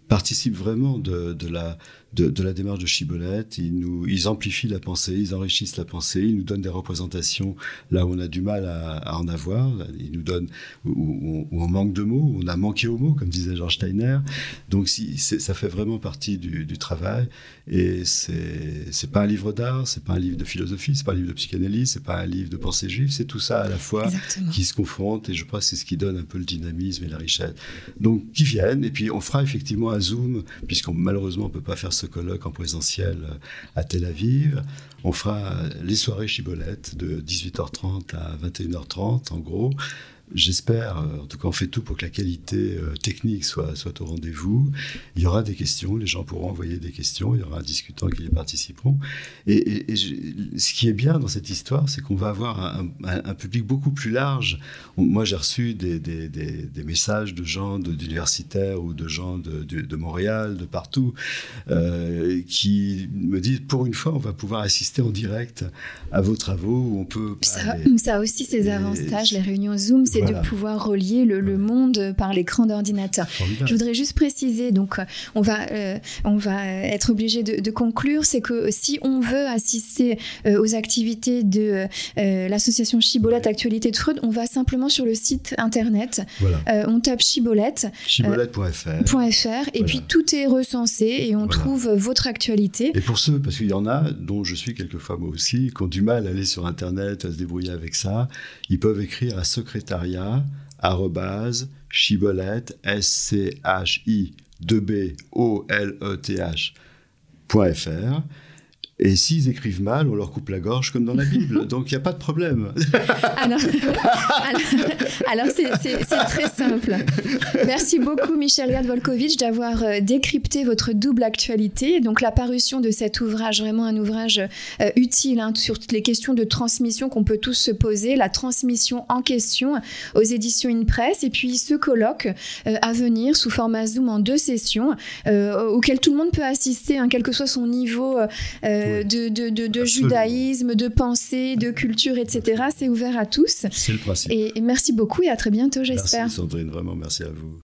[SPEAKER 2] participe vraiment de, la, de, la démarche de Chibolette. Ils, nous, ils amplifient la pensée, ils enrichissent la pensée, ils nous donnent des représentations là où on a du mal à, en avoir. Ils nous donnent où, on manque de mots, où on a manqué aux mots, comme disait Georges Steiner. Donc si, ça fait vraiment partie du, travail. Et c'est pas un livre d'art, c'est pas un livre de philosophie, c'est pas un livre de psychanalyse, c'est pas un livre de pensée juive. C'est tout ça à la fois qui se confronte. Et je crois que c'est ce qui donne un peu le dynamisme et la richesse. Donc qui viennent. Et puis on fera effectivement un zoom, puisqu'on malheureusement on peut pas faire ce colloque en présentiel euh, à Tel Aviv. On fera les soirées Chibolette de 18h30 à 21h30 en gros. J'espère, euh, en tout cas on fait tout pour que la qualité euh, technique soit, soit au rendez-vous. Il y aura des questions, les gens pourront envoyer des questions, il y aura un discutant qui y participeront. Et, ce qui est bien dans cette histoire, c'est qu'on va avoir un, public beaucoup plus large. moi j'ai reçu des, des, des, messages de gens d'universitaires ou de gens de, de, Montréal, de partout, euh, qui me disent pour une fois on va pouvoir assister en direct à vos travaux où on peut...
[SPEAKER 1] Ça, ça a aussi ses avantages, les réunions Zoom, c'est de pouvoir relier le, monde par l'écran d'ordinateur. Je voudrais juste préciser, donc on va, euh, on va être obligé de, conclure, c'est que si on veut assister euh, aux activités de euh, l'association Chibolette Actualité de Freud, on va simplement sur le site internet, on tape Chibolette.
[SPEAKER 2] Chibolette.fr.
[SPEAKER 1] et puis tout est recensé et on trouve votre actualité.
[SPEAKER 2] Et pour ceux, parce qu'il y en a, dont je suis quelquefois moi aussi, qui ont du mal à aller sur internet, à se débrouiller avec ça, ils peuvent écrire à secrétariat chibolette, S-C-H-I, 2-B-O-L-E-T-H.fr. Et s'ils écrivent mal, on leur coupe la gorge comme dans la Bible. [LAUGHS] Donc il n'y a pas de problème.
[SPEAKER 1] alors, alors, c'est très simple. Merci beaucoup Michel Gadvolkovitch d'avoir euh, décrypté votre double actualité. Donc la parution de cet ouvrage, vraiment un ouvrage euh, utile hein, sur toutes les questions de transmission qu'on peut tous se poser, la transmission en question aux éditions InPress. Et puis ce colloque euh, à venir sous format Zoom en deux sessions auquel tout le monde peut assister, hein, quel que soit son niveau de, judaïsme, de pensée, de culture, etc. C'est ouvert à tous.
[SPEAKER 2] C'est le principe.
[SPEAKER 1] Et, merci beaucoup et à très bientôt, j'espère.
[SPEAKER 2] Merci Sandrine, vraiment merci à vous.